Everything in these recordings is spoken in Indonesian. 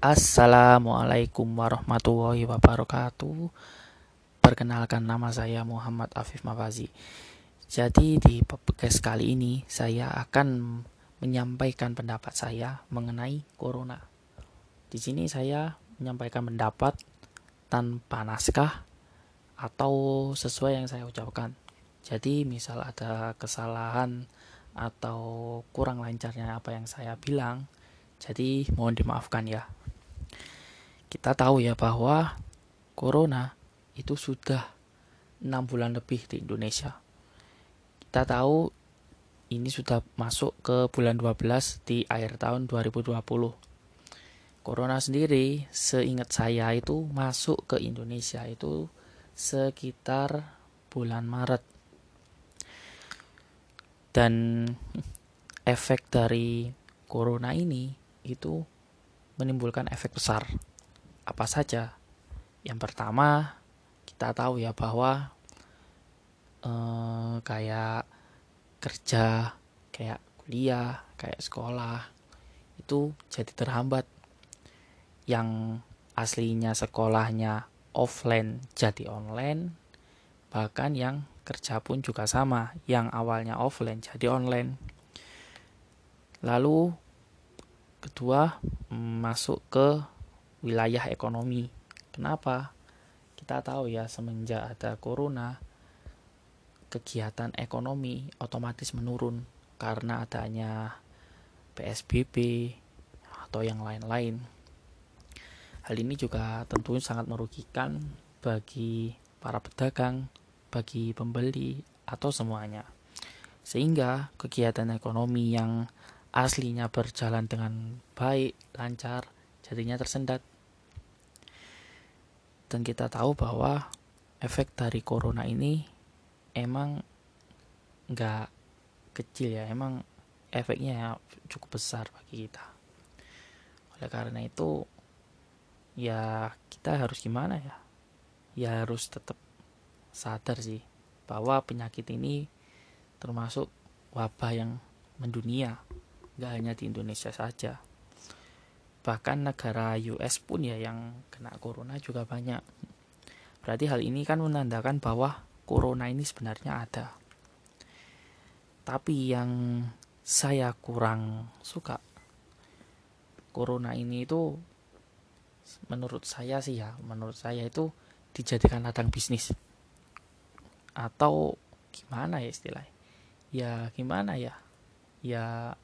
Assalamualaikum warahmatullahi wabarakatuh. Perkenalkan nama saya Muhammad Afif Mafazi. Jadi di podcast kali ini saya akan menyampaikan pendapat saya mengenai corona. Di sini saya menyampaikan pendapat tanpa naskah atau sesuai yang saya ucapkan. Jadi misal ada kesalahan atau kurang lancarnya apa yang saya bilang, jadi mohon dimaafkan ya. Kita tahu ya bahwa corona itu sudah enam bulan lebih di Indonesia. Kita tahu ini sudah masuk ke bulan 12 di akhir tahun 2020. Corona sendiri seingat saya itu masuk ke Indonesia itu sekitar bulan Maret. Dan efek dari corona ini itu menimbulkan efek besar apa saja? Yang pertama, kita tahu ya bahwa eh, kayak kerja, kayak kuliah, kayak sekolah itu jadi terhambat. Yang aslinya sekolahnya offline jadi online, bahkan yang kerja pun juga sama, yang awalnya offline jadi online. Lalu kedua masuk ke wilayah ekonomi. Kenapa? Kita tahu ya semenjak ada corona kegiatan ekonomi otomatis menurun karena adanya PSBB atau yang lain-lain. Hal ini juga tentunya sangat merugikan bagi para pedagang, bagi pembeli, atau semuanya. Sehingga kegiatan ekonomi yang aslinya berjalan dengan baik, lancar, jadinya tersendat. Dan kita tahu bahwa efek dari corona ini emang nggak kecil ya, emang efeknya cukup besar bagi kita. Oleh karena itu, ya kita harus gimana ya? Ya harus tetap sadar sih bahwa penyakit ini termasuk wabah yang mendunia, nggak hanya di Indonesia saja bahkan negara US pun ya yang kena corona juga banyak. Berarti hal ini kan menandakan bahwa corona ini sebenarnya ada. Tapi yang saya kurang suka corona ini itu menurut saya sih ya menurut saya itu dijadikan ladang bisnis. Atau gimana ya istilahnya ya gimana ya? Ya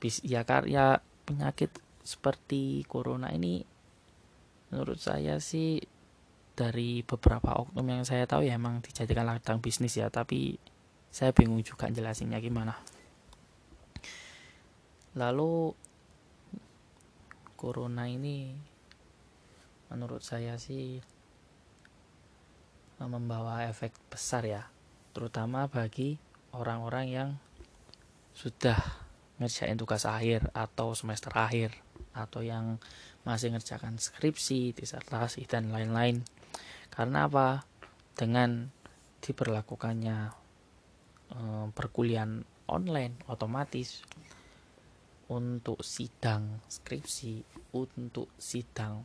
bis ya karya penyakit seperti corona ini menurut saya sih dari beberapa oknum yang saya tahu ya emang dijadikan ladang bisnis ya tapi saya bingung juga jelasinnya gimana. Lalu corona ini menurut saya sih membawa efek besar ya terutama bagi orang-orang yang sudah ngerjain tugas akhir atau semester akhir atau yang masih ngerjakan skripsi, disertasi dan lain-lain. Karena apa? Dengan diberlakukannya e, perkuliahan online otomatis untuk sidang skripsi, untuk sidang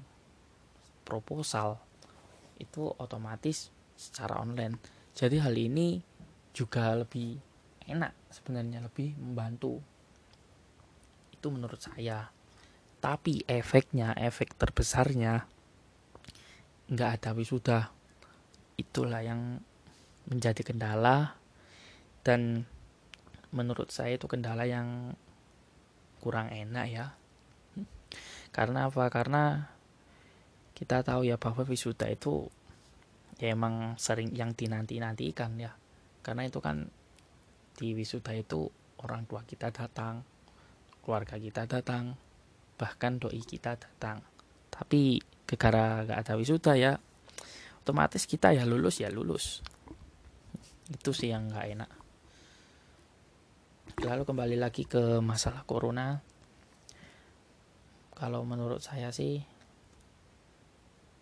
proposal itu otomatis secara online. Jadi hal ini juga lebih enak sebenarnya lebih membantu. Itu menurut saya tapi efeknya efek terbesarnya nggak ada wisuda. Itulah yang menjadi kendala. Dan menurut saya itu kendala yang kurang enak ya. Karena apa? Karena kita tahu ya bahwa wisuda itu ya emang sering yang dinanti-nantikan ya. Karena itu kan di wisuda itu orang tua kita datang keluarga kita datang bahkan doi kita datang. Tapi gara gak ada wisuda ya otomatis kita ya lulus ya lulus. Itu sih yang gak enak. Lalu kembali lagi ke masalah corona. Kalau menurut saya sih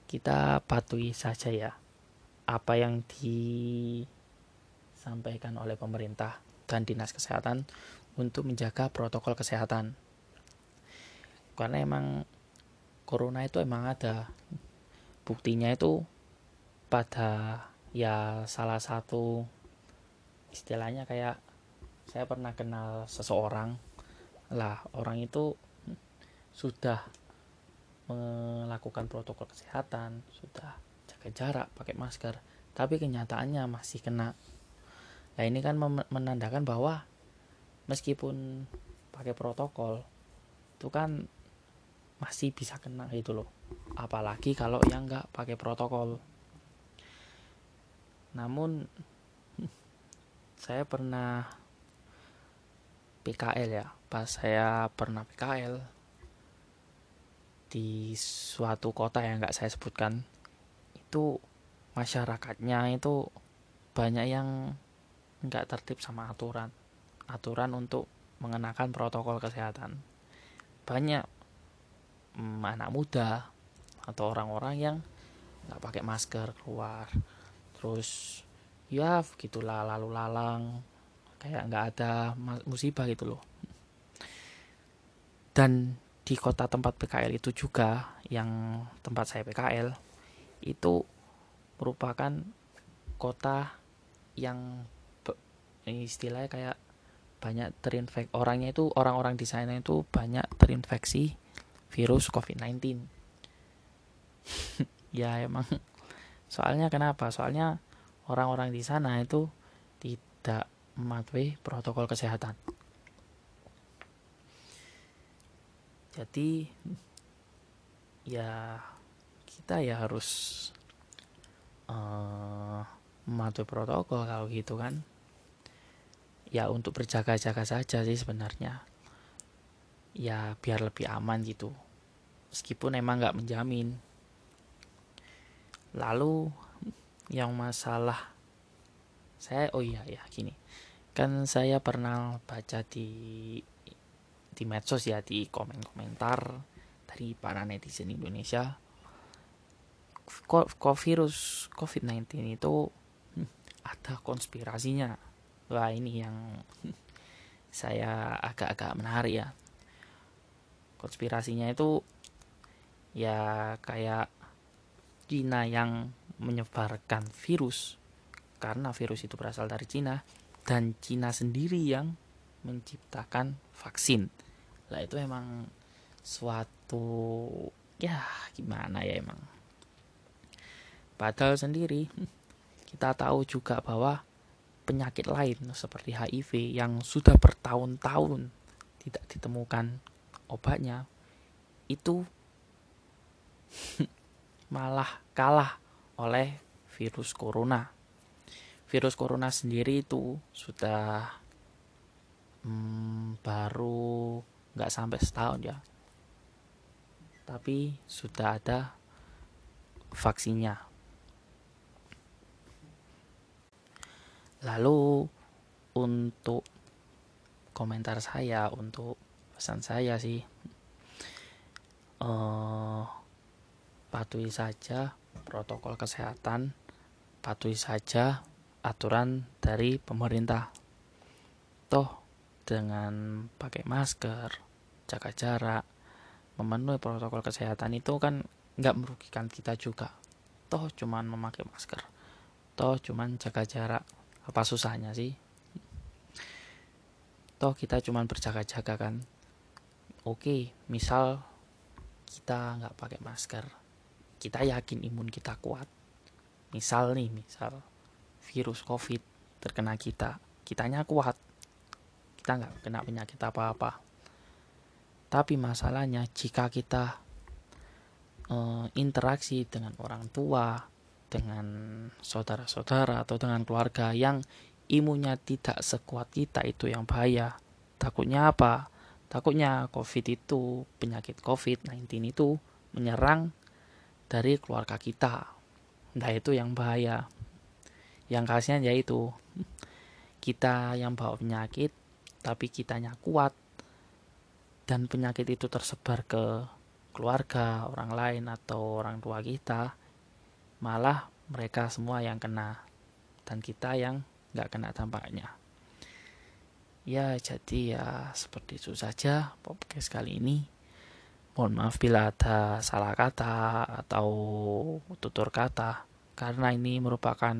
kita patuhi saja ya apa yang disampaikan oleh pemerintah dan dinas kesehatan untuk menjaga protokol kesehatan karena emang corona itu emang ada. Buktinya itu pada ya salah satu istilahnya kayak saya pernah kenal seseorang. Lah orang itu sudah melakukan protokol kesehatan sudah jaga jarak pakai masker tapi kenyataannya masih kena. Nah ini kan menandakan bahwa meskipun pakai protokol itu kan masih bisa kena gitu loh. Apalagi kalau yang nggak pakai protokol. Namun saya pernah PKL ya. Pas saya pernah PKL di suatu kota yang nggak saya sebutkan itu masyarakatnya itu banyak yang nggak tertib sama aturan. Aturan untuk mengenakan protokol kesehatan. Banyak mm, anak muda atau orang-orang yang nggak pakai masker keluar. Terus ya gitulah lalu lalang. Kayak nggak ada musibah gitu loh. Dan di kota tempat PKL itu juga yang tempat saya PKL itu merupakan kota yang istilahnya kayak banyak terinfek orangnya itu orang-orang di sana itu banyak terinfeksi virus COVID-19 ya emang. Soalnya kenapa? Soalnya orang-orang di sana itu tidak mematuhi protokol kesehatan. Jadi ya kita ya harus uh, mematuhi protokol kalau gitu kan. Ya untuk berjaga-jaga saja sih sebenarnya. Ya biar lebih aman gitu meskipun emang nggak menjamin. Lalu yang masalah saya oh iya ya gini. Kan saya pernah baca di di medsos ya di komen-komentar dari para netizen Indonesia. Kok virus COVID-19 itu hmm, ada konspirasinya. Wah ini yang saya agak-agak menarik ya. Konspirasinya itu ya kayak Cina yang menyebarkan virus. Karena virus itu berasal dari Cina. Dan Cina sendiri yang menciptakan vaksin. Lah itu emang suatu ya gimana ya emang. Padahal sendiri kita tahu juga bahwa penyakit lain seperti HIV yang sudah bertahun-tahun tidak ditemukan obatnya itu malah kalah oleh virus corona. Virus corona sendiri itu sudah hmm, baru nggak sampai setahun ya, tapi sudah ada vaksinnya lalu untuk komentar saya untuk pesan saya sih uh, patuhi saja protokol kesehatan patuhi saja aturan dari pemerintah. Toh dengan pakai masker jaga jarak memenuhi protokol kesehatan itu kan nggak merugikan kita juga. Toh cuman memakai masker. Toh cuman jaga jarak. Apa susahnya sih? Toh kita cuma berjaga-jaga kan? Oke misal kita nggak pakai masker kita yakin imun kita kuat misal nih misal virus covid terkena kita kitanya kuat kita nggak kena penyakit apa-apa tapi masalahnya jika kita e, interaksi dengan orang tua dengan saudara-saudara atau dengan keluarga yang imunnya tidak sekuat kita itu yang bahaya. Takutnya apa? Takutnya COVID itu, penyakit COVID-19 itu menyerang dari keluarga kita. Nah itu yang bahaya. Yang kasihan yaitu kita yang bawa penyakit tapi kitanya kuat dan penyakit itu tersebar ke keluarga, orang lain atau orang tua kita malah mereka semua yang kena dan kita yang nggak kena dampaknya ya jadi ya seperti itu saja podcast kali ini Mohon maaf bila ada salah kata atau tutur kata karena ini merupakan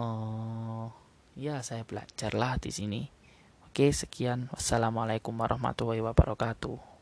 uh, ya saya belajar lah di sini. Oke, sekian. Wassalamualaikum warahmatullahi wabarakatuh.